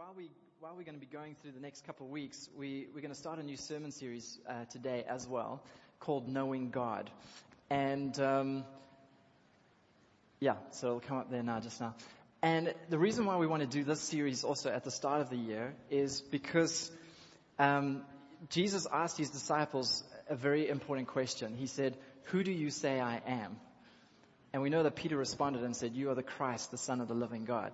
while we while we're going to be going through the next couple of weeks, we we're going to start a new sermon series uh, today as well, called Knowing God, and um, yeah, so it'll come up there now, just now. And the reason why we want to do this series also at the start of the year is because um, Jesus asked his disciples a very important question. He said, "Who do you say I am?" And we know that Peter responded and said, You are the Christ, the Son of the living God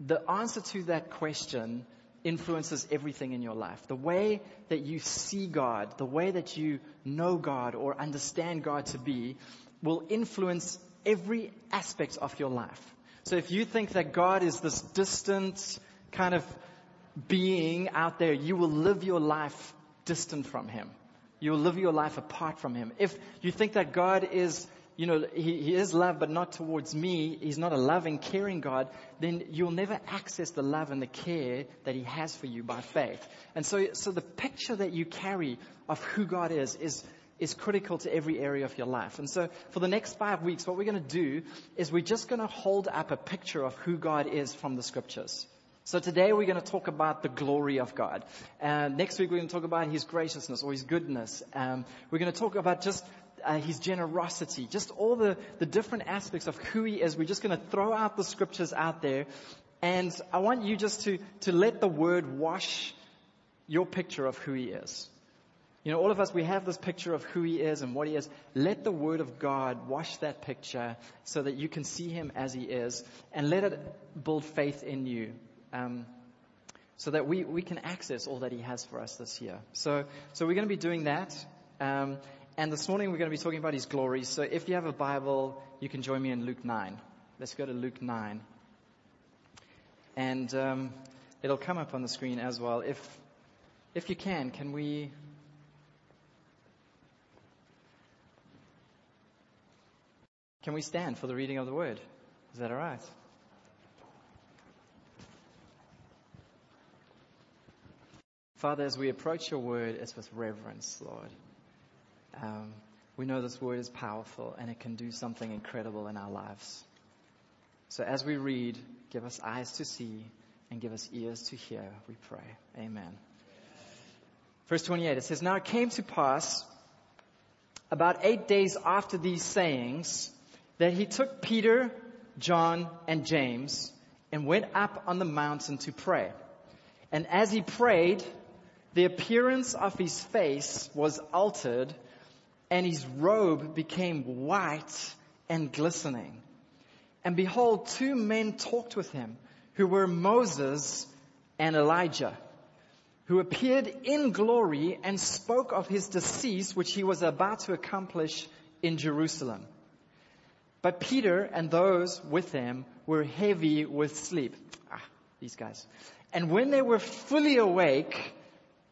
the answer to that question influences everything in your life. The way that you see God, the way that you know God or understand God to be will influence every aspect of your life. So if you think that God is this distant kind of being out there, you will live your life distant from Him. You will live your life apart from Him. If you think that God is you know, he, he is love, but not towards me. He's not a loving, caring God. Then you'll never access the love and the care that He has for you by faith. And so, so the picture that you carry of who God is is is critical to every area of your life. And so for the next five weeks, what we're going to do is we're just going to hold up a picture of who God is from the scriptures. So today we're going to talk about the glory of God. And next week we're going to talk about His graciousness or His goodness. Um, we're going to talk about just uh, his generosity, just all the, the different aspects of who he is. We're just going to throw out the scriptures out there. And I want you just to, to let the word wash your picture of who he is. You know, all of us, we have this picture of who he is and what he is. Let the word of God wash that picture so that you can see him as he is and let it build faith in you. Um, so that we, we can access all that he has for us this year. So, so we're going to be doing that. Um, and this morning we're going to be talking about his glory. So if you have a Bible, you can join me in Luke 9. Let's go to Luke 9. And um, it'll come up on the screen as well. If, if you can, can we. Can we stand for the reading of the word? Is that all right? Father, as we approach your word, it's with reverence, Lord. Um, we know this word is powerful and it can do something incredible in our lives. So as we read, give us eyes to see and give us ears to hear, we pray. Amen. Verse 28, it says, Now it came to pass about eight days after these sayings that he took Peter, John, and James and went up on the mountain to pray. And as he prayed, the appearance of his face was altered and his robe became white and glistening. And behold, two men talked with him who were Moses and Elijah, who appeared in glory and spoke of his decease, which he was about to accomplish in Jerusalem. But Peter and those with him were heavy with sleep. Ah, these guys. And when they were fully awake,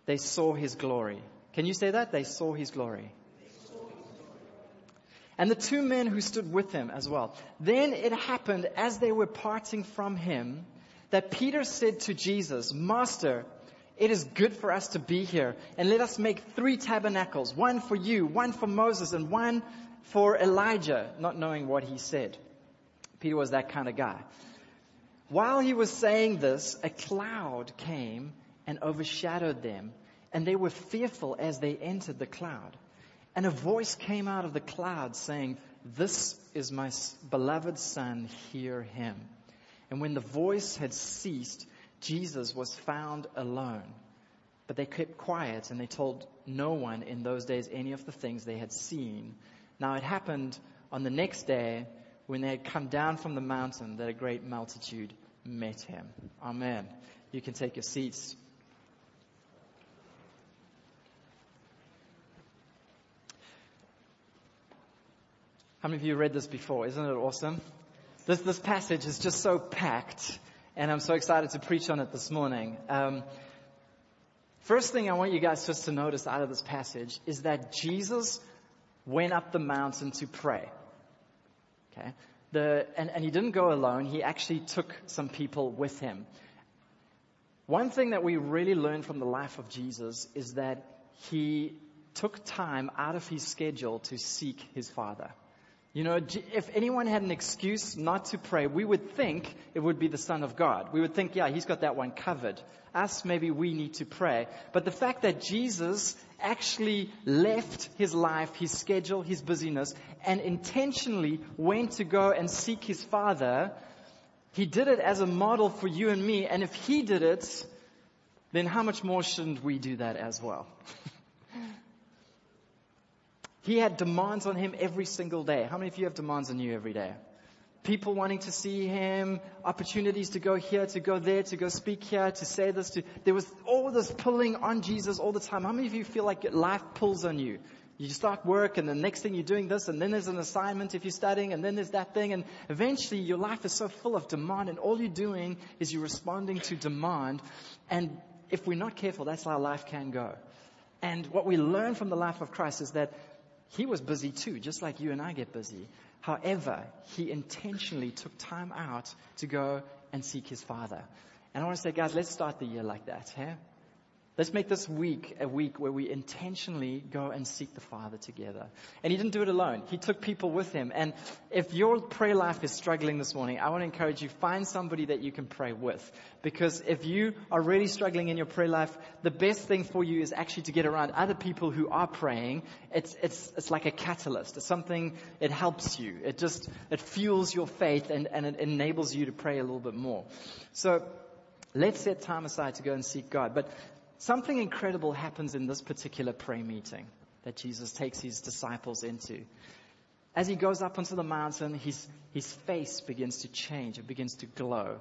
they saw his glory. Can you say that? They saw his glory and the two men who stood with him as well. Then it happened as they were parting from him that Peter said to Jesus, Master, it is good for us to be here and let us make three tabernacles, one for you, one for Moses and one for Elijah, not knowing what he said. Peter was that kind of guy. While he was saying this, a cloud came and overshadowed them and they were fearful as they entered the cloud. And a voice came out of the cloud saying, This is my beloved son, hear him. And when the voice had ceased, Jesus was found alone. But they kept quiet and they told no one in those days any of the things they had seen. Now it happened on the next day when they had come down from the mountain that a great multitude met him. Amen. You can take your seats. How many of you read this before? Isn't it awesome? This, this passage is just so packed, and I'm so excited to preach on it this morning. Um, first thing I want you guys just to notice out of this passage is that Jesus went up the mountain to pray. Okay? The, and, and he didn't go alone. He actually took some people with him. One thing that we really learn from the life of Jesus is that he took time out of his schedule to seek his Father. You know, if anyone had an excuse not to pray, we would think it would be the Son of God. We would think, yeah, he's got that one covered. Us, maybe we need to pray. But the fact that Jesus actually left his life, his schedule, his busyness, and intentionally went to go and seek his Father, he did it as a model for you and me. And if he did it, then how much more shouldn't we do that as well? He had demands on him every single day. How many of you have demands on you every day? People wanting to see him, opportunities to go here, to go there, to go speak here, to say this, to, there was all this pulling on Jesus all the time. How many of you feel like life pulls on you? You start work and the next thing you're doing this and then there's an assignment if you're studying and then there's that thing and eventually your life is so full of demand and all you're doing is you're responding to demand and if we're not careful, that's how life can go. And what we learn from the life of Christ is that he was busy too, just like you and I get busy. However, he intentionally took time out to go and seek his father. And I want to say, guys, let's start the year like that, huh? Let's make this week a week where we intentionally go and seek the Father together. And he didn't do it alone. He took people with him. And if your prayer life is struggling this morning, I want to encourage you, find somebody that you can pray with. Because if you are really struggling in your prayer life, the best thing for you is actually to get around other people who are praying. It's, it's, it's like a catalyst. It's something, it helps you. It just, it fuels your faith and, and it enables you to pray a little bit more. So, Let's set time aside to go and seek God. But something incredible happens in this particular prayer meeting that Jesus takes his disciples into. As he goes up onto the mountain, his, his face begins to change. It begins to glow.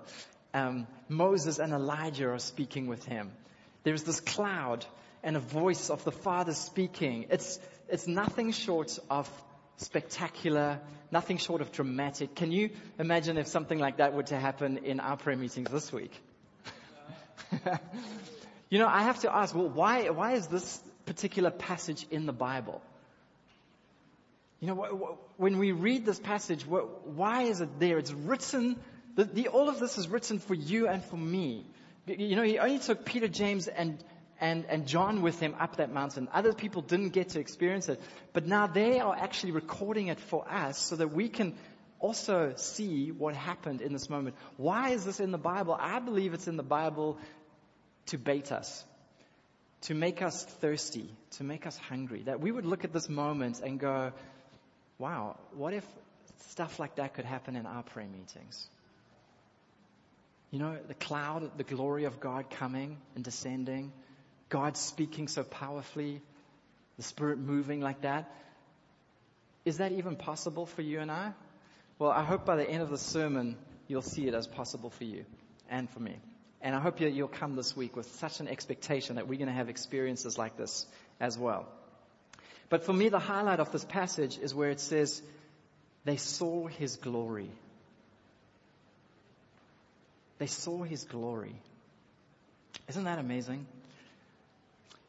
Um, Moses and Elijah are speaking with him. There's this cloud and a voice of the Father speaking. It's, it's nothing short of spectacular, nothing short of dramatic. Can you imagine if something like that were to happen in our prayer meetings this week? You know, I have to ask, well, why, why is this particular passage in the Bible? You know, when we read this passage, why is it there? It's written, the, the, all of this is written for you and for me. You know, he only took Peter, James, and, and, and John with him up that mountain. Other people didn't get to experience it. But now they are actually recording it for us so that we can also see what happened in this moment. Why is this in the Bible? I believe it's in the Bible to bait us, to make us thirsty, to make us hungry. That we would look at this moment and go, wow, what if stuff like that could happen in our prayer meetings? You know, the cloud, the glory of God coming and descending, God speaking so powerfully, the Spirit moving like that. Is that even possible for you and I? Well, I hope by the end of the sermon, you'll see it as possible for you and for me. And I hope you'll come this week with such an expectation that we're going to have experiences like this as well. But for me, the highlight of this passage is where it says, they saw his glory. They saw his glory. Isn't that amazing?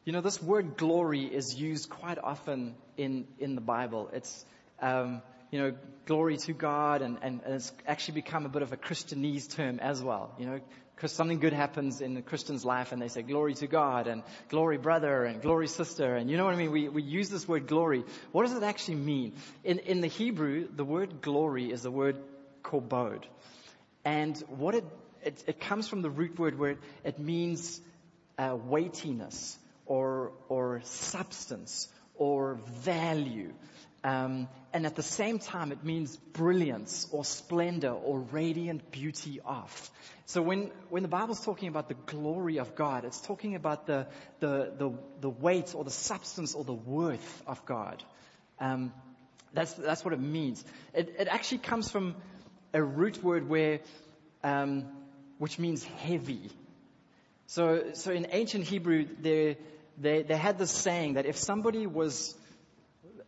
You know, this word glory is used quite often in, in the Bible. It's, um, you know, glory to God, and, and, and, it's actually become a bit of a Christianese term as well. You know, because something good happens in the Christian's life and they say glory to God and glory brother and glory sister. And you know what I mean? We, we use this word glory. What does it actually mean? In, in the Hebrew, the word glory is the word kobod. And what it, it, it comes from the root word where it, it means uh, weightiness or, or substance or value. Um, and at the same time, it means brilliance or splendor or radiant beauty of. So when, when the Bible's talking about the glory of God, it's talking about the, the, the, the weight or the substance or the worth of God. Um, that's, that's what it means. It, it actually comes from a root word where, um, which means heavy. So, so in ancient Hebrew, they, they, they had this saying that if somebody was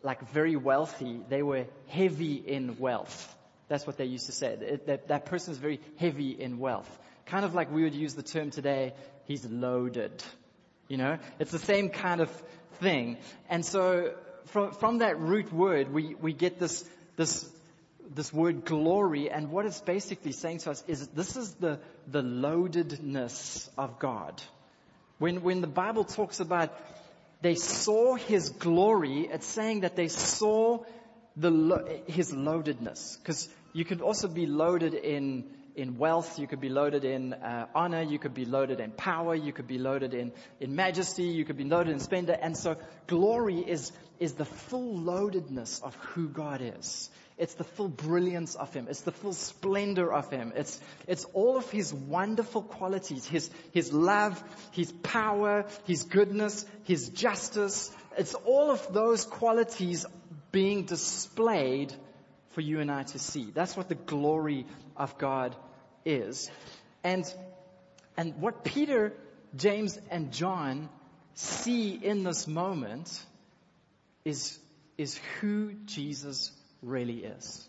like very wealthy, they were heavy in wealth. That's what they used to say. That, that person is very heavy in wealth. Kind of like we would use the term today, he's loaded. You know, it's the same kind of thing. And so from, from that root word, we, we get this, this, this word glory. And what it's basically saying to us is this is the, the loadedness of God. When, when the Bible talks about they saw his glory, it's saying that they saw the, his loadedness. Because you could also be loaded in, in wealth, you could be loaded in uh, honor, you could be loaded in power, you could be loaded in, in majesty, you could be loaded in splendor. And so glory is, is the full loadedness of who God is. It's the full brilliance of Him. It's the full splendor of Him. It's, it's all of His wonderful qualities. His, His love, His power, His goodness, His justice. It's all of those qualities being displayed for you and I to see. That's what the glory of God is. And, and what Peter, James, and John see in this moment is, is who Jesus really is.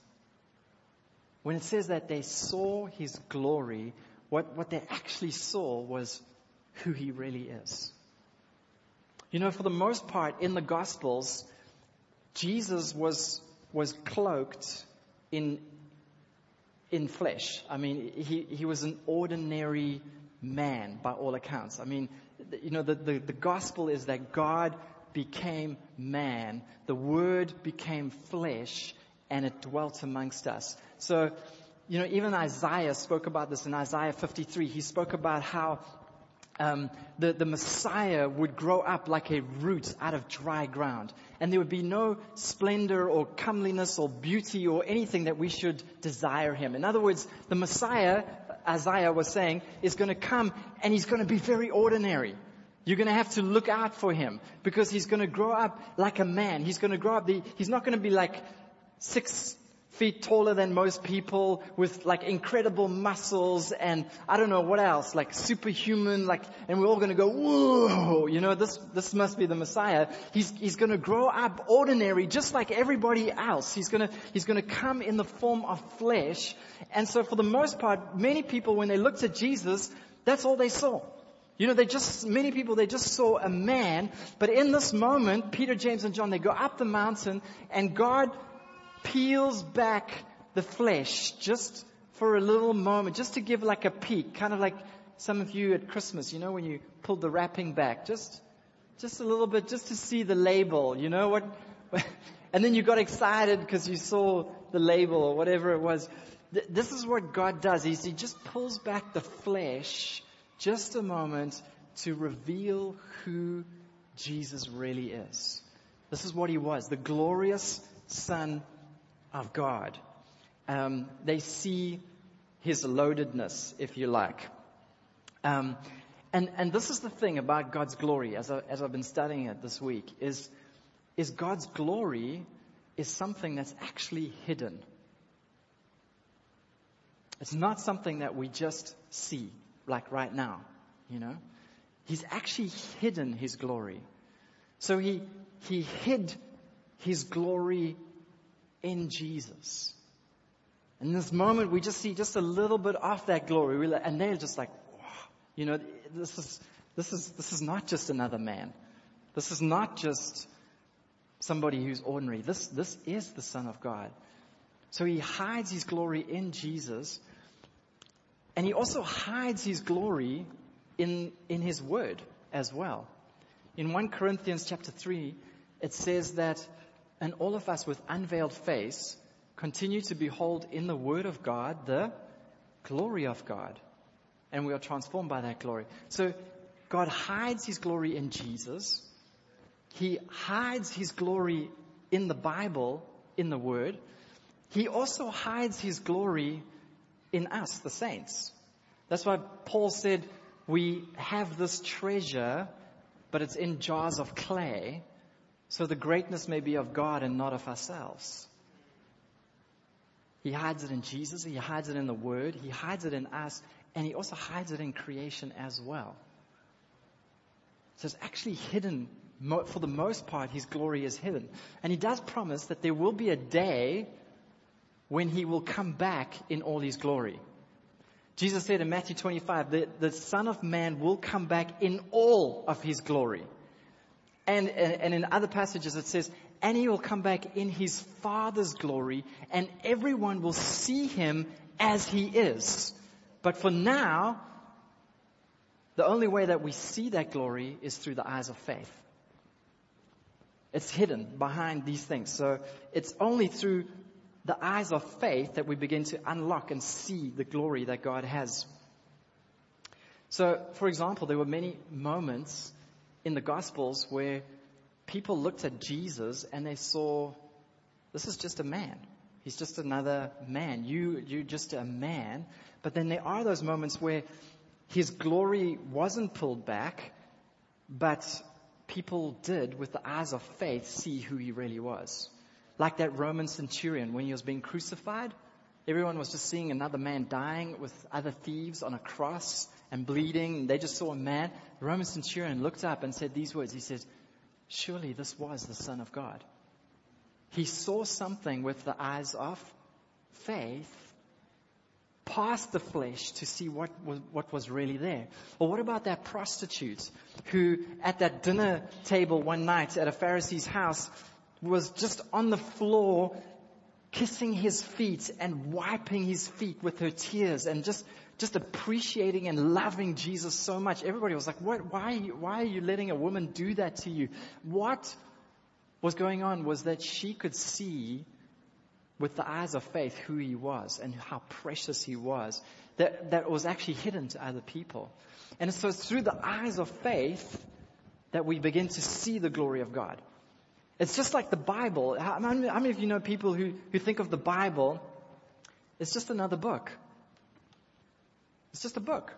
When it says that they saw his glory, what, what they actually saw was who he really is. You know, for the most part in the Gospels, Jesus was, was cloaked in, in flesh. I mean, he, he was an ordinary man by all accounts. I mean, you know, the, the, the gospel is that God became man. The word became flesh and it dwelt amongst us. So, you know, even Isaiah spoke about this in Isaiah 53. He spoke about how um, the, the Messiah would grow up like a root out of dry ground. And there would be no splendor or comeliness or beauty or anything that we should desire him. In other words, the Messiah, Isaiah was saying, is going to come and he's going to be very ordinary. You're going to have to look out for him because he's going to grow up like a man. He's going to grow up, the, he's not going to be like six feet taller than most people with like incredible muscles and I don't know what else, like superhuman, like, and we're all gonna go, whoa, you know, this, this must be the Messiah. He's, he's gonna grow up ordinary just like everybody else. He's gonna, he's gonna come in the form of flesh. And so for the most part, many people when they looked at Jesus, that's all they saw. You know, they just, many people, they just saw a man, but in this moment, Peter, James, and John, they go up the mountain and God peels back the flesh just for a little moment, just to give like a peek, kind of like some of you at Christmas, you know, when you pulled the wrapping back, just, just a little bit, just to see the label, you know what, and then you got excited because you saw the label or whatever it was. This is what God does. He just pulls back the flesh just a moment to reveal who Jesus really is. This is what he was, the glorious Son of God. Um, they see his loadedness, if you like. Um, and, and this is the thing about God's glory, as, I, as I've been studying it this week, is, is God's glory is something that's actually hidden. It's not something that we just see, like right now, you know. He's actually hidden his glory. So he, he hid his glory in Jesus. In this moment, we just see just a little bit of that glory, and they're just like, you know, this is this is this is not just another man. This is not just somebody who's ordinary. This this is the Son of God. So he hides his glory in Jesus, and he also hides his glory in in his Word as well. In 1 Corinthians chapter 3, it says that and all of us with unveiled face continue to behold in the Word of God the glory of God. And we are transformed by that glory. So God hides His glory in Jesus. He hides His glory in the Bible, in the Word. He also hides His glory in us, the saints. That's why Paul said, we have this treasure, but it's in jars of clay so the greatness may be of God and not of ourselves. He hides it in Jesus, He hides it in the Word, He hides it in us, and He also hides it in creation as well. So it's actually hidden, for the most part, His glory is hidden. And He does promise that there will be a day when He will come back in all His glory. Jesus said in Matthew 25 that the Son of Man will come back in all of His glory. And, and, in other passages it says, and he will come back in his Father's glory, and everyone will see him as he is. But for now, the only way that we see that glory is through the eyes of faith. It's hidden behind these things. So it's only through the eyes of faith that we begin to unlock and see the glory that God has. So, for example, there were many moments in the Gospels where people looked at Jesus and they saw, this is just a man. He's just another man. You, you're just a man. But then there are those moments where his glory wasn't pulled back, but people did, with the eyes of faith, see who he really was. Like that Roman centurion when he was being crucified. Everyone was just seeing another man dying with other thieves on a cross and bleeding. They just saw a man. The Roman centurion looked up and said these words. He said, Surely this was the Son of God. He saw something with the eyes of faith past the flesh to see what was, what was really there. Or what about that prostitute who at that dinner table one night at a Pharisee's house was just on the floor kissing his feet and wiping his feet with her tears and just, just appreciating and loving Jesus so much. Everybody was like, what, why, why are you letting a woman do that to you? What was going on was that she could see with the eyes of faith who he was and how precious he was that, that was actually hidden to other people. And so it's through the eyes of faith that we begin to see the glory of God. It's just like the Bible. How, many of you know people who, who think of the Bible? It's just another book. It's just a book.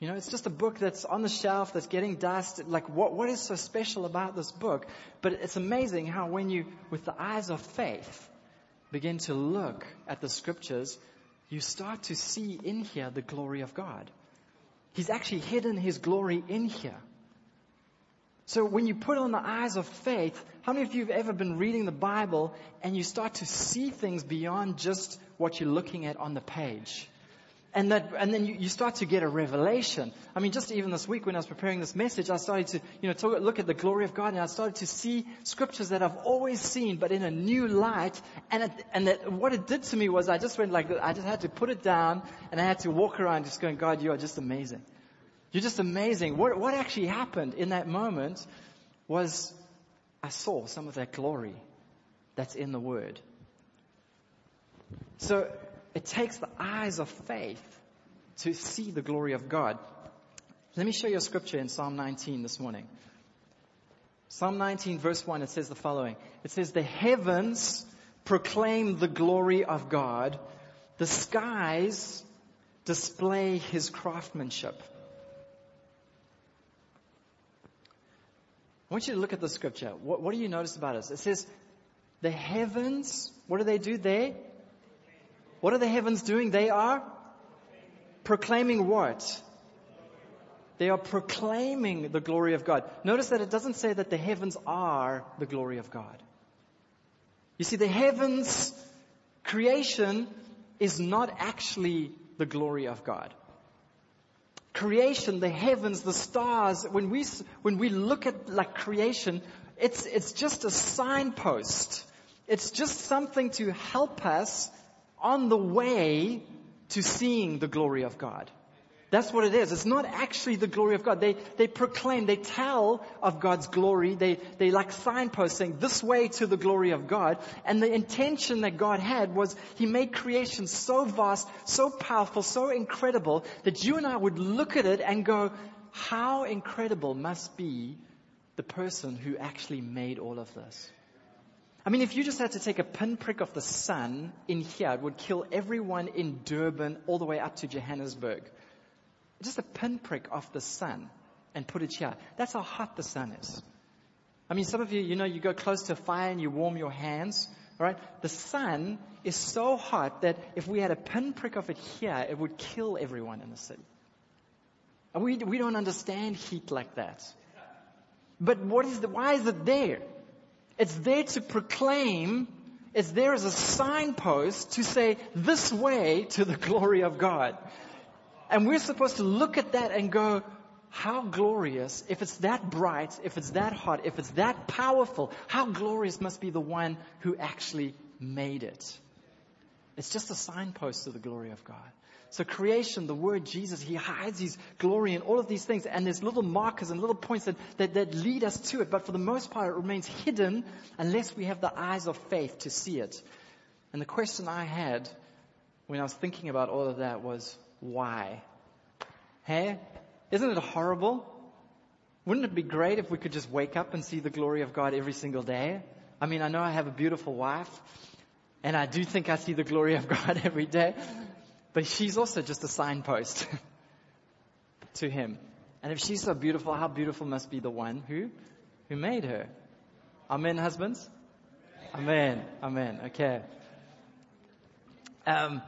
You know, it's just a book that's on the shelf, that's getting dust. Like, what, what is so special about this book? But it's amazing how when you, with the eyes of faith, begin to look at the scriptures, you start to see in here the glory of God. He's actually hidden his glory in here. So when you put on the eyes of faith, how many of you have ever been reading the Bible and you start to see things beyond just what you're looking at on the page? And that, and then you, you start to get a revelation. I mean, just even this week when I was preparing this message, I started to, you know, talk, look at the glory of God and I started to see scriptures that I've always seen, but in a new light. And it, and that, what it did to me was I just went like, I just had to put it down and I had to walk around just going, God, you are just amazing. You're just amazing. What, what actually happened in that moment was I saw some of that glory that's in the Word. So it takes the eyes of faith to see the glory of God. Let me show you a scripture in Psalm 19 this morning. Psalm 19 verse 1, it says the following. It says, the heavens proclaim the glory of God. The skies display his craftsmanship. I want you to look at the scripture. What, what do you notice about us? It says, the heavens, what do they do there? What are the heavens doing? They are proclaiming what? They are proclaiming the glory of God. Notice that it doesn't say that the heavens are the glory of God. You see, the heavens creation is not actually the glory of God creation, the heavens, the stars, when we, when we look at like creation, it's, it's just a signpost. It's just something to help us on the way to seeing the glory of God. That's what it is. It's not actually the glory of God. They, they proclaim, they tell of God's glory. They, they like signposts saying this way to the glory of God. And the intention that God had was He made creation so vast, so powerful, so incredible that you and I would look at it and go, how incredible must be the person who actually made all of this. I mean, if you just had to take a pinprick of the sun in here, it would kill everyone in Durban all the way up to Johannesburg just a pinprick of the sun and put it here. That's how hot the sun is. I mean, some of you, you know, you go close to a fire and you warm your hands, right? The sun is so hot that if we had a pinprick of it here, it would kill everyone in the city. And we, we don't understand heat like that. But what is the, why is it there? It's there to proclaim, it's there as a signpost to say this way to the glory of God. And we're supposed to look at that and go, how glorious, if it's that bright, if it's that hot, if it's that powerful, how glorious must be the one who actually made it. It's just a signpost to the glory of God. So creation, the word Jesus, he hides his glory in all of these things. And there's little markers and little points that, that, that lead us to it. But for the most part, it remains hidden unless we have the eyes of faith to see it. And the question I had when I was thinking about all of that was, why? Hey, isn't it horrible? Wouldn't it be great if we could just wake up and see the glory of God every single day? I mean, I know I have a beautiful wife, and I do think I see the glory of God every day. But she's also just a signpost to him. And if she's so beautiful, how beautiful must be the one who, who made her? Amen, husbands? Amen. Amen. Okay. Um,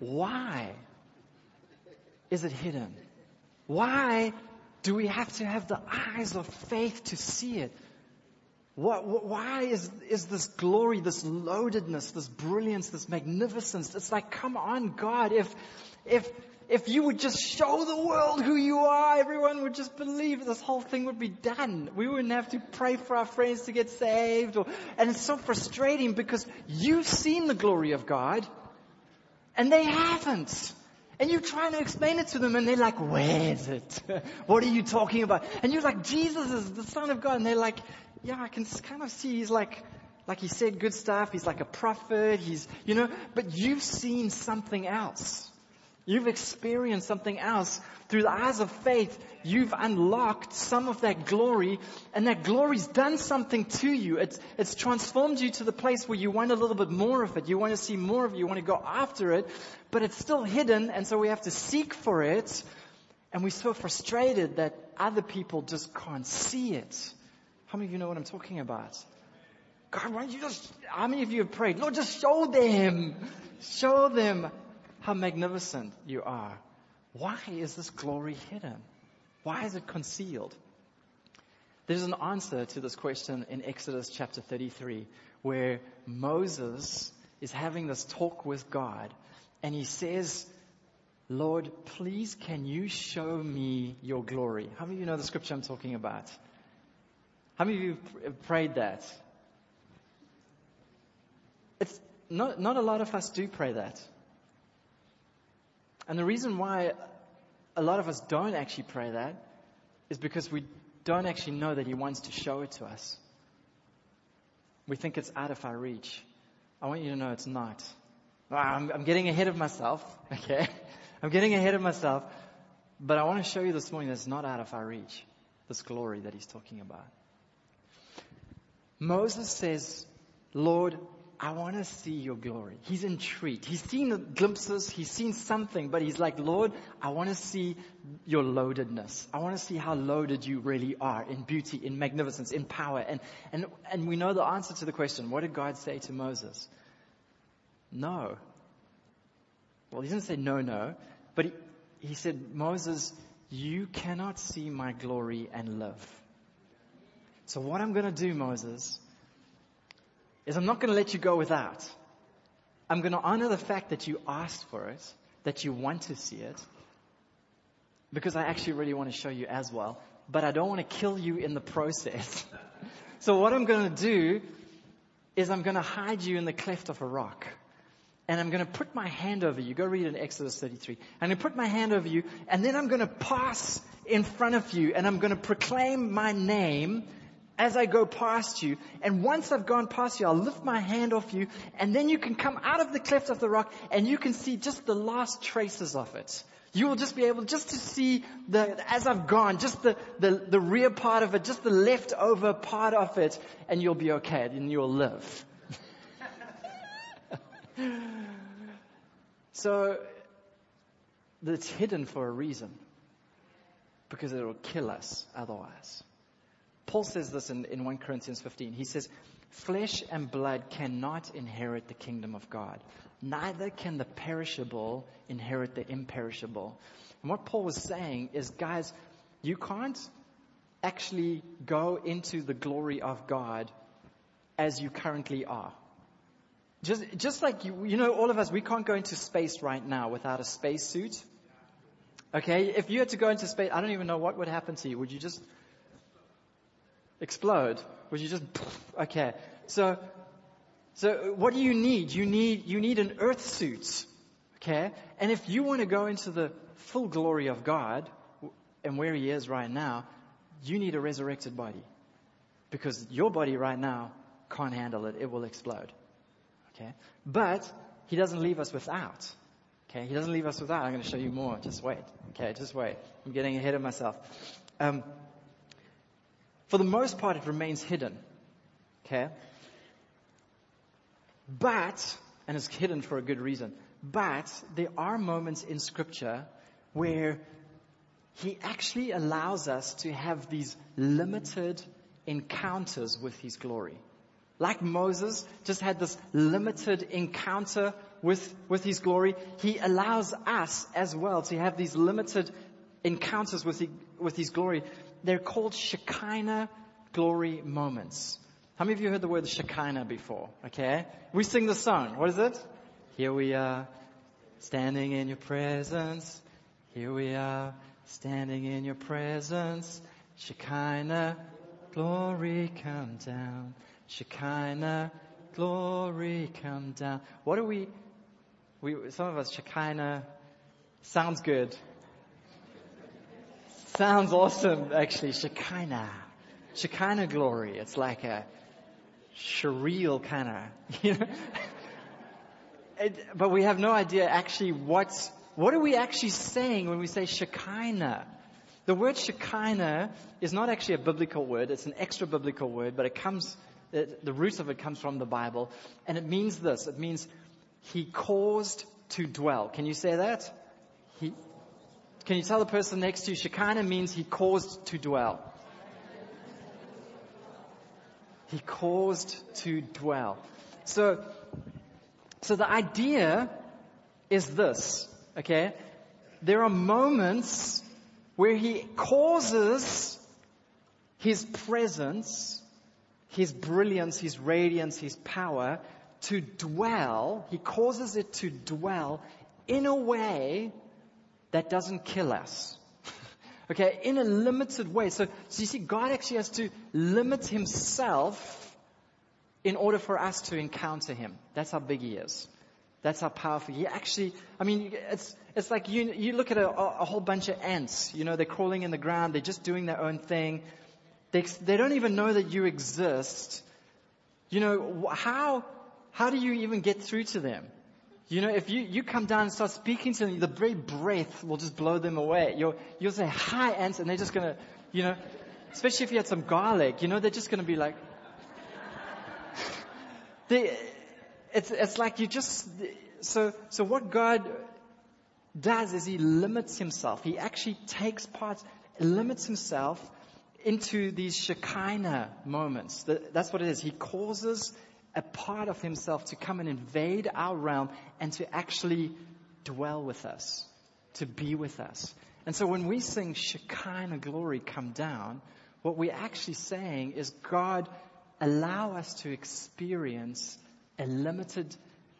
why is it hidden? Why do we have to have the eyes of faith to see it? What, why is, is this glory, this loadedness, this brilliance, this magnificence? It's like, come on, God, if, if, if you would just show the world who you are, everyone would just believe this whole thing would be done. We wouldn't have to pray for our friends to get saved. Or, and it's so frustrating because you've seen the glory of God and they haven't. And you're trying to explain it to them and they're like, where is it? what are you talking about? And you're like, Jesus is the Son of God. And they're like, yeah, I can kind of see he's like, like he said good stuff. He's like a prophet. He's, you know, but you've seen something else. You've experienced something else through the eyes of faith. You've unlocked some of that glory and that glory's done something to you. It's, it's transformed you to the place where you want a little bit more of it. You want to see more of it. You want to go after it, but it's still hidden. And so we have to seek for it. And we're so frustrated that other people just can't see it. How many of you know what I'm talking about? God, why don't you just, how many of you have prayed? Lord, just show them, show them how magnificent you are. Why is this glory hidden? Why is it concealed? There's an answer to this question in Exodus chapter 33, where Moses is having this talk with God, and he says, Lord, please can you show me your glory? How many of you know the scripture I'm talking about? How many of you have prayed that? It's not, not a lot of us do pray that. And the reason why a lot of us don't actually pray that is because we don't actually know that He wants to show it to us. We think it's out of our reach. I want you to know it's not. Ah, I'm, I'm getting ahead of myself, okay? I'm getting ahead of myself. But I want to show you this morning that it's not out of our reach, this glory that He's talking about. Moses says, Lord, I want to see your glory. He's intrigued. He's seen glimpses. He's seen something, but he's like, Lord, I want to see your loadedness. I want to see how loaded you really are in beauty, in magnificence, in power. And, and, and we know the answer to the question. What did God say to Moses? No. Well, he didn't say no, no, but he, he said, Moses, you cannot see my glory and live. So what I'm going to do, Moses, is I'm not going to let you go without. I'm going to honor the fact that you asked for it, that you want to see it, because I actually really want to show you as well, but I don't want to kill you in the process. so what I'm going to do is I'm going to hide you in the cleft of a rock. And I'm going to put my hand over you. Go read in Exodus 33. I'm going to put my hand over you, and then I'm going to pass in front of you, and I'm going to proclaim my name as I go past you. And once I've gone past you, I'll lift my hand off you and then you can come out of the cleft of the rock and you can see just the last traces of it. You will just be able just to see the, as I've gone, just the, the, the rear part of it, just the leftover part of it, and you'll be okay and you'll live. so, it's hidden for a reason. Because it will kill us otherwise. Paul says this in, in 1 Corinthians 15. He says, Flesh and blood cannot inherit the kingdom of God. Neither can the perishable inherit the imperishable. And what Paul was saying is, guys, you can't actually go into the glory of God as you currently are. Just, just like you, you know, all of us, we can't go into space right now without a spacesuit. Okay, if you had to go into space, I don't even know what would happen to you. Would you just explode? Would you just, okay. So, so what do you need? You need, you need an earth suit. Okay? And if you want to go into the full glory of God and where He is right now, you need a resurrected body. Because your body right now can't handle it. It will explode. Okay? But He doesn't leave us without. Okay? He doesn't leave us without. I'm going to show you more. Just wait. Okay? Just wait. I'm getting ahead of myself. Um, for the most part, it remains hidden. Okay? But, and it's hidden for a good reason, but there are moments in scripture where he actually allows us to have these limited encounters with his glory. Like Moses just had this limited encounter with, with his glory, he allows us as well to have these limited encounters with, the, with his glory. They're called Shekinah glory moments. How many of you heard the word Shekinah before? Okay. We sing the song. What is it? Here we are, standing in your presence. Here we are, standing in your presence. Shekinah, glory come down. Shekinah, glory come down. What do we, we, some of us, Shekinah, sounds good. Sounds awesome, actually, Shekinah. Shekinah glory. It's like a surreal kind of, you know. It, but we have no idea actually what's, what are we actually saying when we say Shekinah? The word Shekinah is not actually a biblical word, it's an extra biblical word, but it comes, it, the root of it comes from the Bible, and it means this. It means He caused to dwell. Can you say that? He, can you tell the person next to you, Shekinah means He caused to dwell. He caused to dwell. So, so the idea is this, okay? There are moments where he causes his presence, his brilliance, his radiance, his power to dwell. He causes it to dwell in a way that doesn't kill us. Okay, in a limited way. So, so you see, God actually has to limit himself in order for us to encounter him. That's how big he is. That's how powerful he actually, I mean, it's, it's like you, you look at a, a whole bunch of ants, you know, they're crawling in the ground, they're just doing their own thing. They, they don't even know that you exist. You know, how, how do you even get through to them? You know, if you, you come down and start speaking to them, the very breath will just blow them away. You'll, you'll say, hi ants, and they're just gonna, you know, especially if you had some garlic, you know, they're just gonna be like, they, it's, it's like you just, so, so what God does is He limits Himself. He actually takes part, limits Himself into these Shekinah moments. That's what it is. He causes a part of himself to come and invade our realm and to actually dwell with us, to be with us. And so when we sing Shekinah glory come down, what we're actually saying is God allow us to experience a limited,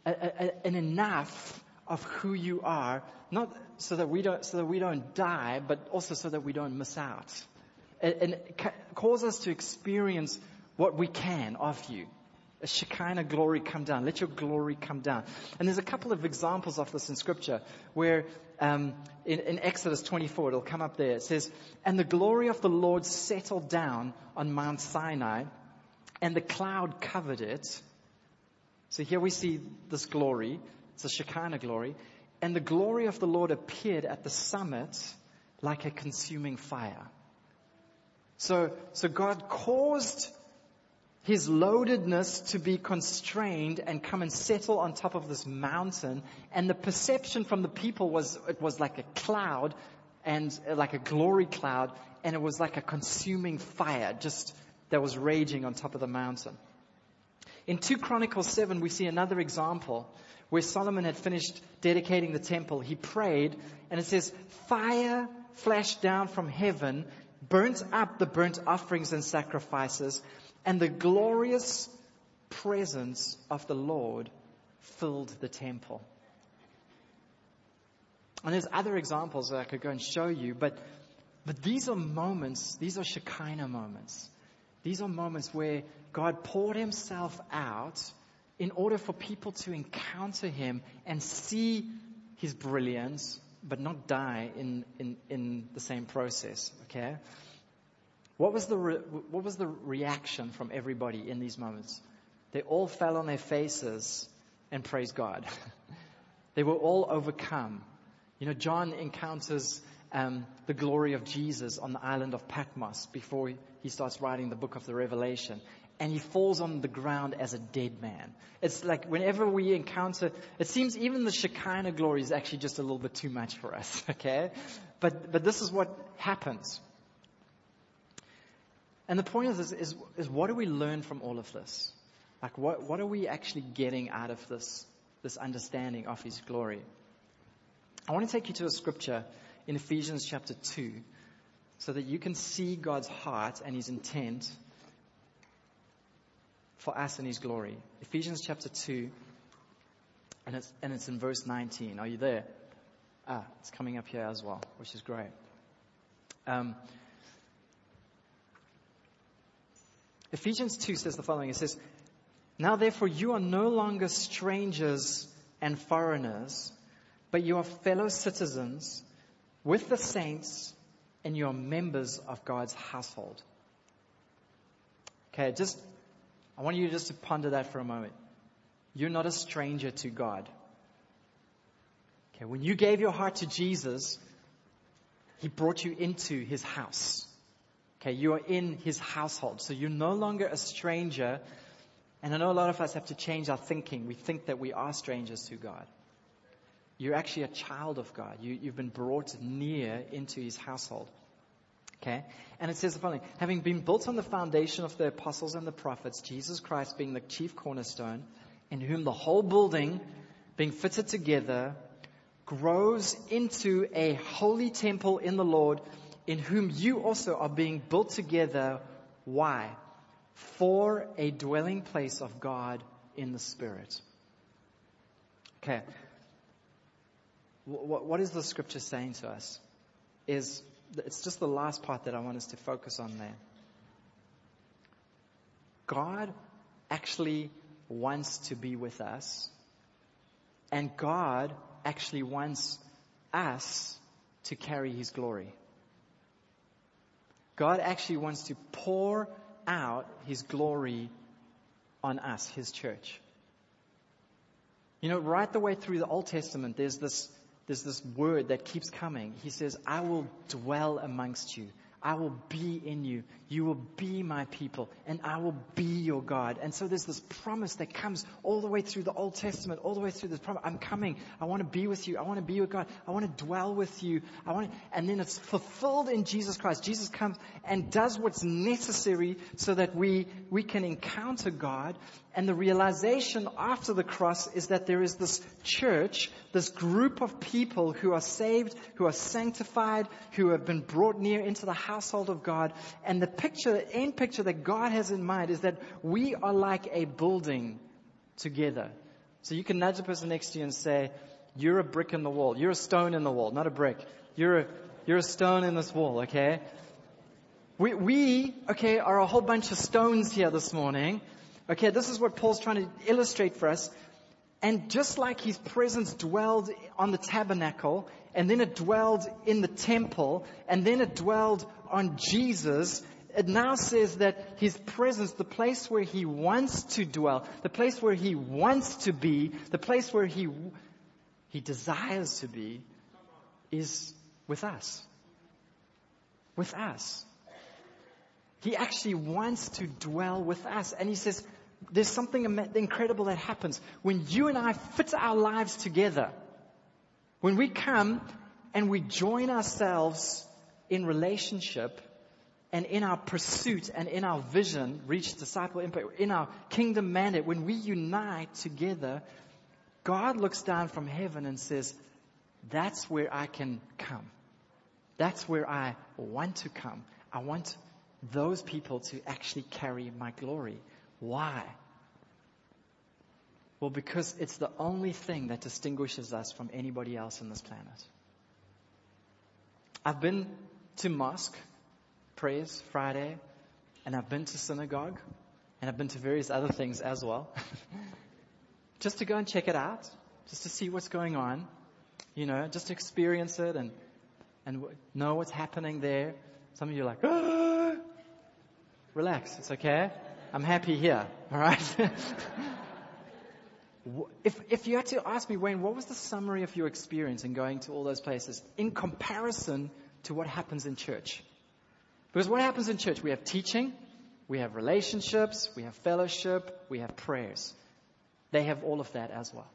a, a, an enough of who you are, not so that we don't, so that we don't die, but also so that we don't miss out. And, and cause us to experience what we can of you a Shekinah glory come down. Let your glory come down. And there's a couple of examples of this in scripture where um, in, in Exodus 24, it'll come up there. It says, And the glory of the Lord settled down on Mount Sinai, and the cloud covered it. So here we see this glory. It's a Shekinah glory. And the glory of the Lord appeared at the summit like a consuming fire. So, so God caused his loadedness to be constrained and come and settle on top of this mountain. And the perception from the people was it was like a cloud and uh, like a glory cloud, and it was like a consuming fire just that was raging on top of the mountain. In 2 Chronicles 7, we see another example where Solomon had finished dedicating the temple. He prayed, and it says, Fire flashed down from heaven, burnt up the burnt offerings and sacrifices, and the glorious presence of the Lord filled the temple. And there's other examples that I could go and show you, but, but these are moments, these are Shekinah moments. These are moments where God poured himself out in order for people to encounter him and see his brilliance, but not die in, in, in the same process, okay? What was, the re- what was the reaction from everybody in these moments? They all fell on their faces and praised God. they were all overcome. You know, John encounters um, the glory of Jesus on the island of Patmos before he starts writing the book of the Revelation. And he falls on the ground as a dead man. It's like whenever we encounter, it seems even the Shekinah glory is actually just a little bit too much for us, okay? But, but this is what happens. And the point this is, is what do we learn from all of this? Like what, what are we actually getting out of this, this understanding of his glory? I want to take you to a scripture in Ephesians chapter 2 so that you can see God's heart and his intent for us and his glory. Ephesians chapter 2, and it's, and it's in verse 19. Are you there? Ah, it's coming up here as well, which is great. Um, Ephesians 2 says the following. It says, Now therefore you are no longer strangers and foreigners, but you are fellow citizens with the saints and you are members of God's household. Okay, just, I want you just to ponder that for a moment. You're not a stranger to God. Okay, when you gave your heart to Jesus, He brought you into His house. Okay, you are in His household. So you're no longer a stranger. And I know a lot of us have to change our thinking. We think that we are strangers to God. You're actually a child of God. You, you've been brought near into his household. Okay? And it says the following Having been built on the foundation of the apostles and the prophets, Jesus Christ being the chief cornerstone, in whom the whole building, being fitted together, grows into a holy temple in the Lord, in whom you also are being built together. Why? For a dwelling place of God in the Spirit. Okay, what, is the scripture saying to us? Is it's just the last part that I want us to focus on there. God actually wants to be with us, and God actually wants us to carry His glory. God actually wants to pour out His glory on us, His church. You know, right the way through the Old Testament, there's this there's this word that keeps coming. He says, I will dwell amongst you. I will be in you. You will be my people and I will be your God. And so there's this promise that comes all the way through the Old Testament, all the way through this promise. I'm coming. I want to be with you. I want to be your God. I want to dwell with you. I want to, and then it's fulfilled in Jesus Christ. Jesus comes and does what's necessary so that we, we can encounter God. And the realization after the cross is that there is this church, this group of people who are saved, who are sanctified, who have been brought near into the household of God. And the picture, the end picture that God has in mind is that we are like a building together. So you can nudge the person next to you and say, you're a brick in the wall. You're a stone in the wall, not a brick. You're a, you're a stone in this wall, okay? We, we, okay, are a whole bunch of stones here this morning. Okay, this is what Paul's trying to illustrate for us. And just like his presence dwelled on the tabernacle, and then it dwelled in the temple, and then it dwelled on Jesus, it now says that his presence, the place where he wants to dwell, the place where he wants to be, the place where he, he desires to be, is with us. With us. He actually wants to dwell with us. And he says, there's something incredible that happens when you and I fit our lives together. When we come and we join ourselves in relationship and in our pursuit and in our vision, reach disciple impact, in our kingdom mandate, when we unite together, God looks down from heaven and says, that's where I can come. That's where I want to come. I want those people to actually carry my glory. Why? Well, because it's the only thing that distinguishes us from anybody else on this planet. I've been to mosque, prayers Friday, and I've been to synagogue, and I've been to various other things as well. just to go and check it out, just to see what's going on. you know, just to experience it and, and know what's happening there. Some of you are like, ah! relax, it's okay. I'm happy here, alright? if, if you had to ask me, Wayne, what was the summary of your experience in going to all those places in comparison to what happens in church? Because what happens in church? We have teaching, we have relationships, we have fellowship, we have prayers. They have all of that as well.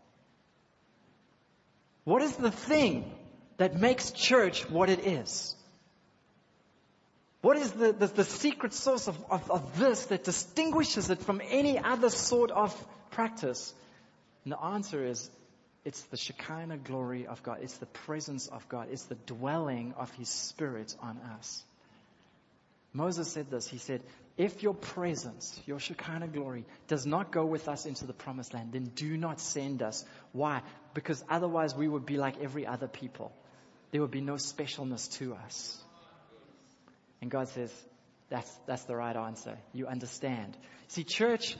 What is the thing that makes church what it is? What is the, the, the secret source of, of, of this that distinguishes it from any other sort of practice? And the answer is it's the Shekinah glory of God. It's the presence of God. It's the dwelling of His Spirit on us. Moses said this. He said, if your presence, your Shekinah glory, does not go with us into the promised land, then do not send us. Why? Because otherwise we would be like every other people. There would be no specialness to us. And God says, that's, that's the right answer. You understand. See, church,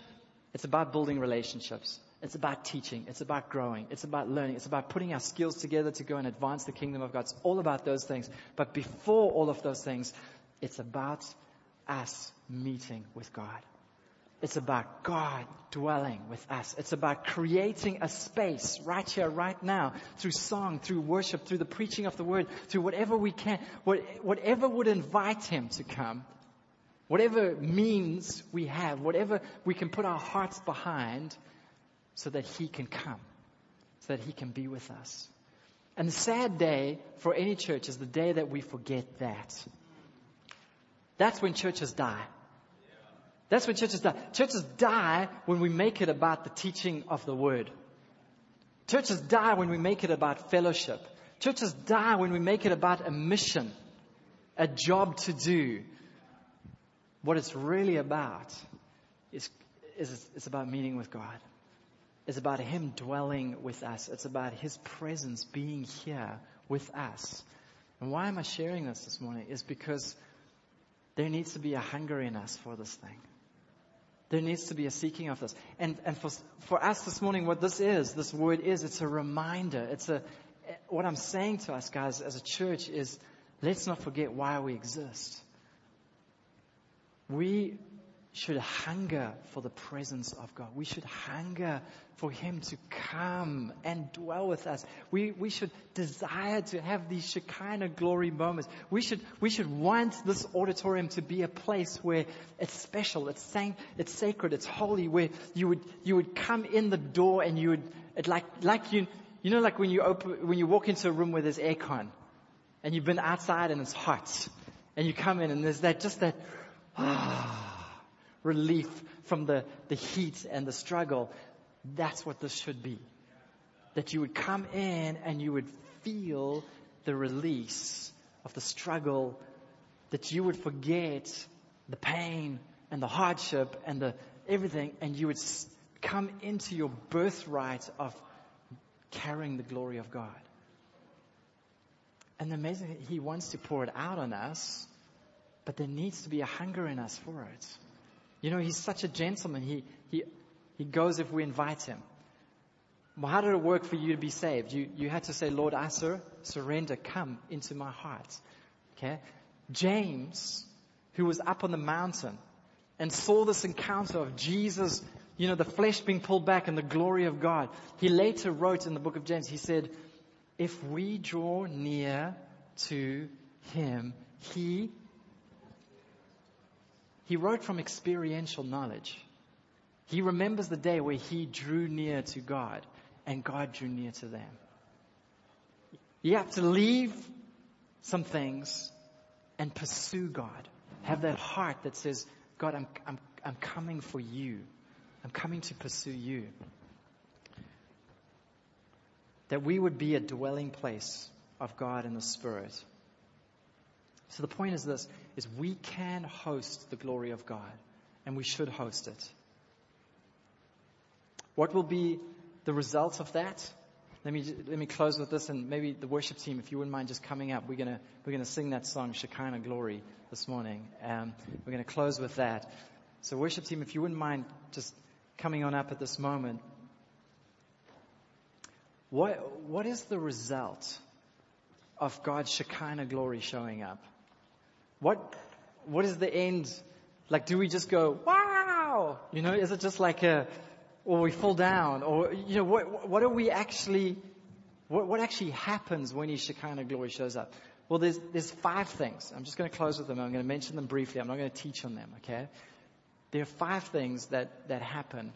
it's about building relationships. It's about teaching. It's about growing. It's about learning. It's about putting our skills together to go and advance the kingdom of God. It's all about those things. But before all of those things, it's about us meeting with God. It's about God dwelling with us. It's about creating a space right here, right now, through song, through worship, through the preaching of the word, through whatever we can, whatever would invite Him to come, whatever means we have, whatever we can put our hearts behind so that He can come, so that He can be with us. And the sad day for any church is the day that we forget that. That's when churches die. That's when churches die. Churches die when we make it about the teaching of the word. Churches die when we make it about fellowship. Churches die when we make it about a mission, a job to do. What it's really about is, is it's about meeting with God. It's about Him dwelling with us. It's about His presence being here with us. And why am I sharing this this morning? Is because there needs to be a hunger in us for this thing. There needs to be a seeking of this. And, and for, for us this morning, what this is, this word is, it's a reminder. It's a, what I'm saying to us guys as a church is, let's not forget why we exist. We should hunger for the presence of God. We should hunger for Him to come and dwell with us. We, we should desire to have these Shekinah glory moments. We should, we should want this auditorium to be a place where it's special, it's sanct, it's sacred, it's holy, where you would, you would come in the door and you would, it like, like you, you know, like when you open, when you walk into a room where there's aircon and you've been outside and it's hot and you come in and there's that, just that, ah, relief from the, the heat and the struggle. That's what this should be. That you would come in and you would feel the release of the struggle, that you would forget the pain and the hardship and the everything, and you would come into your birthright of carrying the glory of God. And the amazing He wants to pour it out on us, but there needs to be a hunger in us for it. You know, he's such a gentleman. He, he, he goes if we invite him. Well, how did it work for you to be saved? You, you had to say, Lord, I sur- surrender, come into my heart. Okay? James, who was up on the mountain and saw this encounter of Jesus, you know, the flesh being pulled back and the glory of God, he later wrote in the book of James, he said, if we draw near to him, he he wrote from experiential knowledge. He remembers the day where he drew near to God and God drew near to them. You have to leave some things and pursue God. Have that heart that says, God, I'm, I'm, I'm coming for you. I'm coming to pursue you. That we would be a dwelling place of God in the Spirit. So the point is this, is we can host the glory of God and we should host it. What will be the results of that? Let me, let me close with this and maybe the worship team, if you wouldn't mind just coming up, we're gonna, we're gonna sing that song, Shekinah Glory, this morning. Um, we're gonna close with that. So worship team, if you wouldn't mind just coming on up at this moment. what, what is the result of God's Shekinah glory showing up? What, what is the end? Like, do we just go, wow? You know, is it just like a, or we fall down? Or, you know, what, what are we actually, what, what actually happens when His Shekinah glory shows up? Well, there's, there's five things. I'm just going to close with them. I'm going to mention them briefly. I'm not going to teach on them, okay? There are five things that, that happen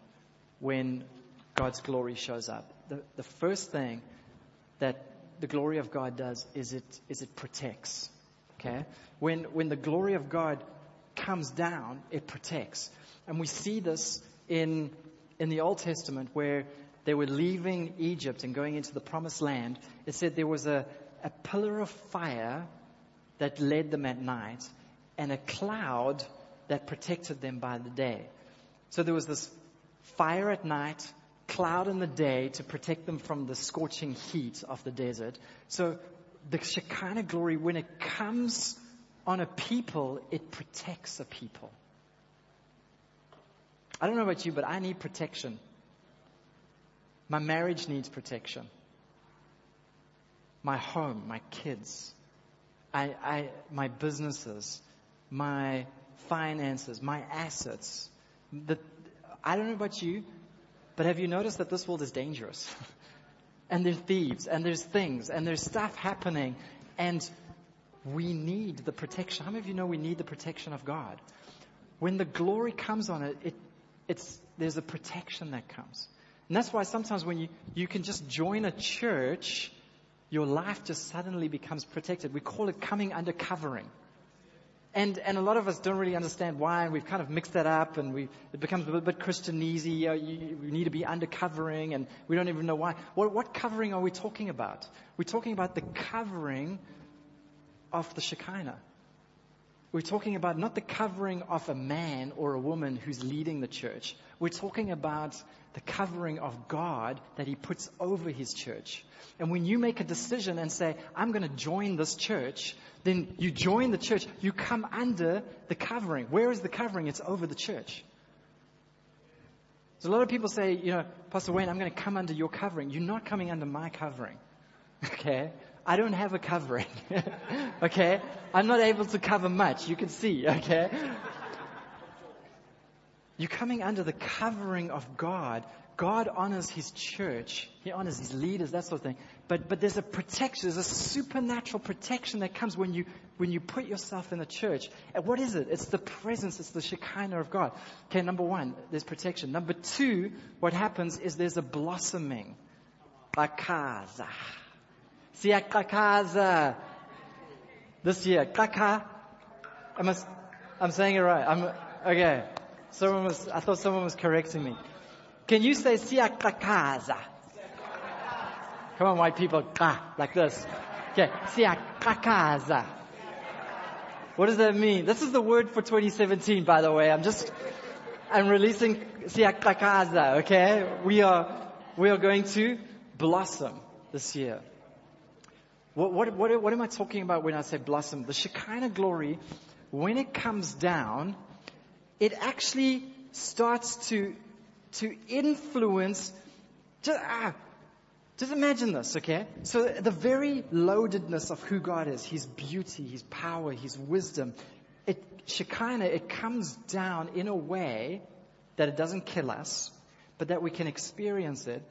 when God's glory shows up. The, the first thing that the glory of God does is it, is it protects. Okay? When, when the glory of God comes down, it protects. And we see this in, in the Old Testament where they were leaving Egypt and going into the promised land. It said there was a, a pillar of fire that led them at night and a cloud that protected them by the day. So there was this fire at night, cloud in the day to protect them from the scorching heat of the desert. So the Shekinah glory, when it comes on a people, it protects a people. I don't know about you, but I need protection. My marriage needs protection. My home, my kids, I, I, my businesses, my finances, my assets. The, I don't know about you, but have you noticed that this world is dangerous? and there's thieves, and there's things, and there's stuff happening, and we need the protection. How many of you know we need the protection of God? When the glory comes on it, it it's, there's a protection that comes. And that's why sometimes when you, you can just join a church, your life just suddenly becomes protected. We call it coming under covering. And, and a lot of us don't really understand why, and we've kind of mixed that up, and we, it becomes a little bit Christianese. Uh, you, we need to be undercovering, and we don't even know why. What, what covering are we talking about? We're talking about the covering of the Shekinah. We're talking about not the covering of a man or a woman who's leading the church. We're talking about the covering of God that He puts over His church. And when you make a decision and say, I'm going to join this church, then you join the church, you come under the covering. Where is the covering? It's over the church. So a lot of people say, you know, Pastor Wayne, I'm going to come under your covering. You're not coming under my covering. Okay? I don't have a covering. okay? I'm not able to cover much. You can see. Okay? You're coming under the covering of God God honors His church. He honors His leaders, that sort of thing. But, but there's a protection, there's a supernatural protection that comes when you, when you put yourself in the church. And what is it? It's the presence, it's the Shekinah of God. Okay, number one, there's protection. Number two, what happens is there's a blossoming. Bakaza. Siakakaza. This year, kaka. I'm, I'm saying it right. I'm, okay. Someone was, I thought someone was correcting me. Can you say siakakaza? Come on, white people, ka, like this. Okay, siakakaza. What does that mean? This is the word for 2017, by the way. I'm just, I'm releasing siakakaza, okay? We are, we are going to blossom this year. What, what, what, what am I talking about when I say blossom? The Shekinah glory, when it comes down, it actually starts to to influence. Just, ah, just imagine this, okay? So the very loadedness of who God is, His beauty, His power, His wisdom, it, Shekinah, it comes down in a way that it doesn't kill us, but that we can experience it.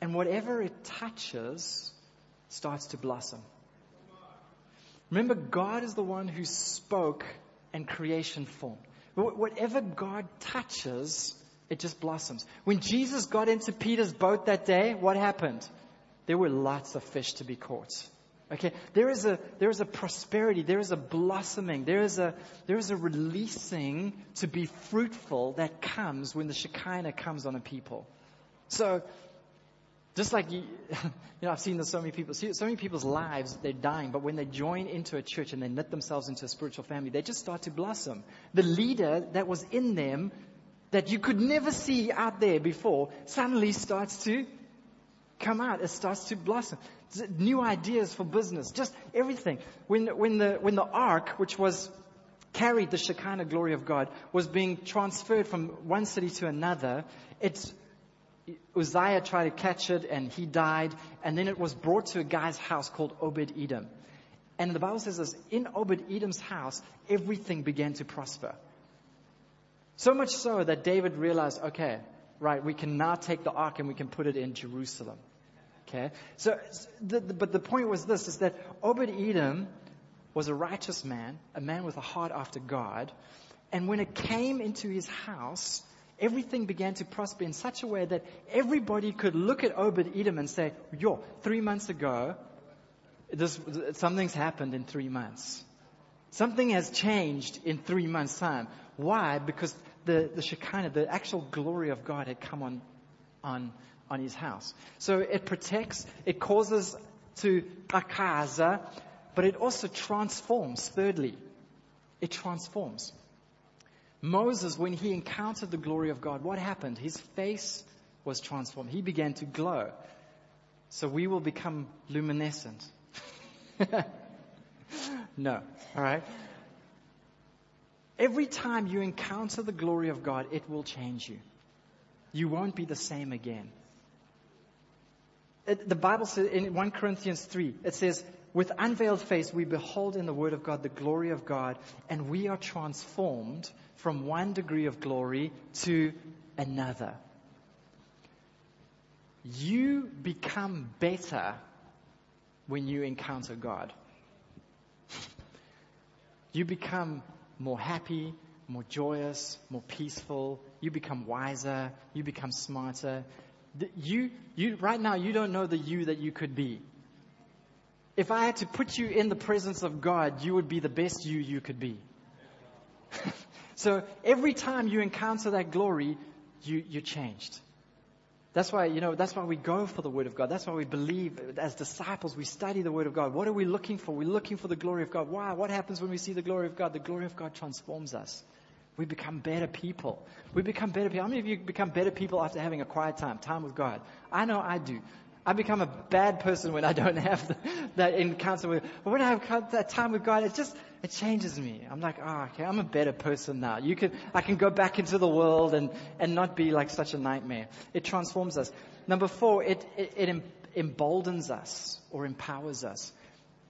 And whatever it touches starts to blossom. Remember, God is the one who spoke and creation formed. Whatever God touches it just blossoms. When Jesus got into Peter's boat that day, what happened? There were lots of fish to be caught. Okay, there is a there is a prosperity, there is a blossoming, there is a there is a releasing to be fruitful that comes when the Shekinah comes on a people. So, just like you, know, I've seen this so many people. See, so many people's lives they're dying, but when they join into a church and they knit themselves into a spiritual family, they just start to blossom. The leader that was in them that you could never see out there before suddenly starts to come out. It starts to blossom. New ideas for business, just everything. When, when the, when the ark, which was carried the Shekinah glory of God, was being transferred from one city to another, it's, Uzziah tried to catch it and he died. And then it was brought to a guy's house called Obed Edom. And the Bible says this in Obed Edom's house, everything began to prosper. So much so that David realized, okay, right, we can now take the ark and we can put it in Jerusalem. Okay? So, the, the, but the point was this, is that Obed Edom was a righteous man, a man with a heart after God. And when it came into his house, everything began to prosper in such a way that everybody could look at Obed Edom and say, yo, three months ago, this, something's happened in three months. Something has changed in three months' time. Why? Because the, the Shekinah, the actual glory of God had come on, on, on his house. So it protects, it causes to akaza, but it also transforms, thirdly. It transforms. Moses, when he encountered the glory of God, what happened? His face was transformed. He began to glow. So we will become luminescent. no. All right. Every time you encounter the glory of God, it will change you. You won't be the same again. It, the Bible says in 1 Corinthians 3, it says, with unveiled face, we behold in the Word of God the glory of God, and we are transformed from one degree of glory to another. You become better when you encounter God. You become more happy, more joyous, more peaceful. You become wiser. You become smarter. You, you, right now, you don't know the you that you could be. If I had to put you in the presence of God, you would be the best you you could be. so every time you encounter that glory, you, you're changed. That's why, you know, that's why we go for the Word of God. That's why we believe as disciples, we study the Word of God. What are we looking for? We're looking for the glory of God. Why? What happens when we see the glory of God? The glory of God transforms us. We become better people. We become better people. How many of you become better people after having a quiet time, time with God? I know I do. I become a bad person when I don't have the, that encounter with, but when I have that time with God, it just, it changes me. I'm like, oh, okay, I'm a better person now. You can, I can go back into the world and, and not be like such a nightmare. It transforms us. Number four, it, it, it emboldens us or empowers us.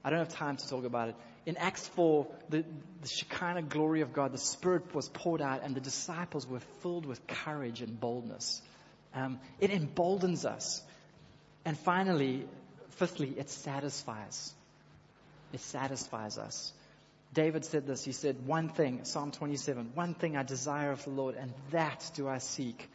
I don't have time to talk about it. In Acts 4, the, the Shekinah glory of God, the Spirit was poured out and the disciples were filled with courage and boldness. Um, it emboldens us. And finally, fifthly, it satisfies. It satisfies us. David said this. He said, One thing, Psalm 27, one thing I desire of the Lord, and that do I seek,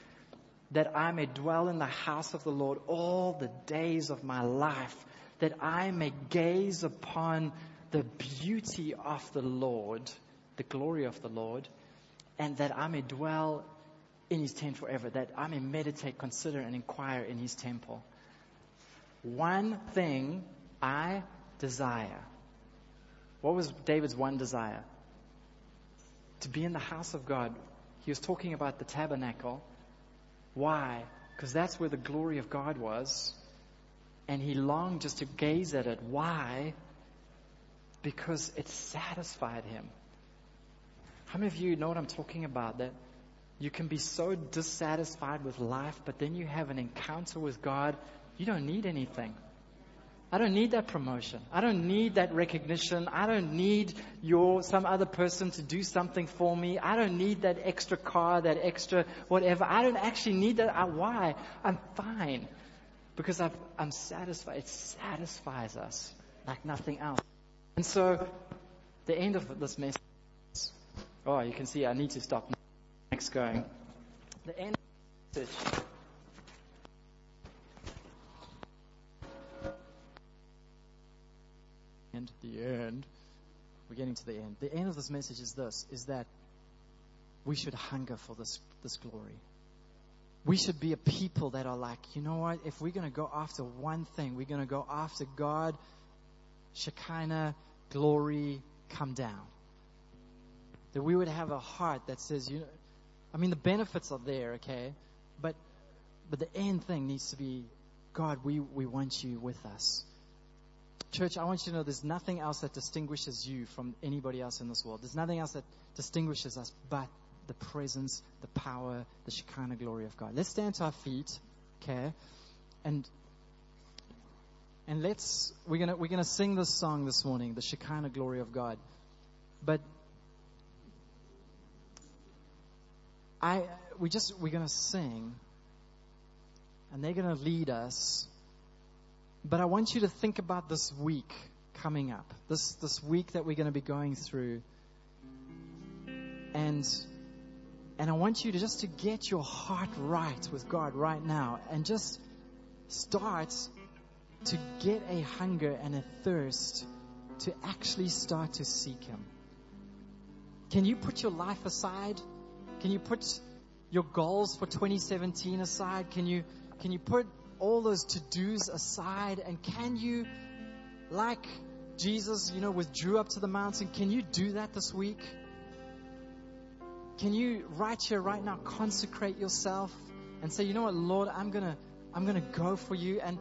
that I may dwell in the house of the Lord all the days of my life, that I may gaze upon the beauty of the Lord, the glory of the Lord, and that I may dwell in his tent forever, that I may meditate, consider, and inquire in his temple. One thing I desire. What was David's one desire? To be in the house of God. He was talking about the tabernacle. Why? Because that's where the glory of God was. And he longed just to gaze at it. Why? Because it satisfied him. How many of you know what I'm talking about? That you can be so dissatisfied with life, but then you have an encounter with God you don't need anything. I don't need that promotion. I don't need that recognition. I don't need your, some other person to do something for me. I don't need that extra car, that extra whatever. I don't actually need that. I, why? I'm fine. Because i am satisfied. It satisfies us like nothing else. And so, the end of this message. Oh, you can see I need to stop. Next going. The end of the message end, the end, we're getting to the end. The end of this message is this, is that we should hunger for this, this glory. We should be a people that are like, you know what, if we're going to go after one thing, we're going to go after God, Shekinah, glory, come down. That we would have a heart that says, you know, I mean, the benefits are there, okay? But, but the end thing needs to be, God, we, we want you with us. Church, I want you to know there's nothing else that distinguishes you from anybody else in this world. There's nothing else that distinguishes us but the presence, the power, the Shekinah glory of God. Let's stand to our feet. okay? And and let's we're gonna we're gonna sing this song this morning, the Shekinah glory of God. But I we just we're gonna sing and they're gonna lead us. But I want you to think about this week coming up. This this week that we're gonna be going through. And and I want you to just to get your heart right with God right now and just start to get a hunger and a thirst to actually start to seek Him. Can you put your life aside? Can you put your goals for 2017 aside? Can you, can you put all those to-dos aside? And can you, like Jesus, you know, withdrew up to the mountain, can you do that this week? Can you right here, right now, consecrate yourself and say, you know what, Lord, I'm gonna, I'm gonna go for you. And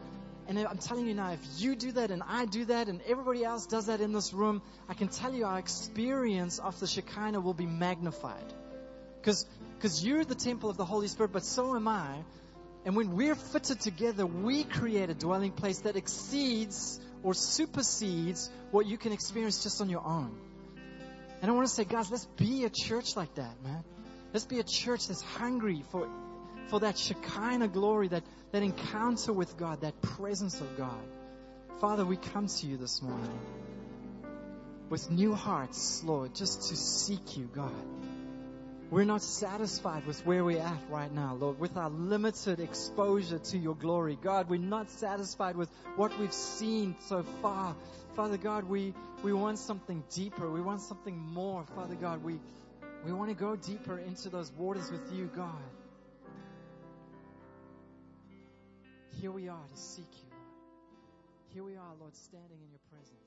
and I'm telling you now, if you do that and I do that and everybody else does that in this room, I can tell you our experience of the Shekinah will be magnified. Because because you're the temple of the Holy Spirit, but so am I. And when we're fitted together, we create a dwelling place that exceeds or supersedes what you can experience just on your own. And I want to say, guys, let's be a church like that, man. Let's be a church that's hungry for, for that Shekinah glory, that, that encounter with God, that presence of God. Father, we come to you this morning with new hearts, Lord, just to seek you, God. We're not satisfied with where we're at right now, Lord, with our limited exposure to your glory. God, we're not satisfied with what we've seen so far. Father God, we, we want something deeper. We want something more. Father God, we, we want to go deeper into those waters with you, God. Here we are to seek you, Here we are, Lord, standing in your presence.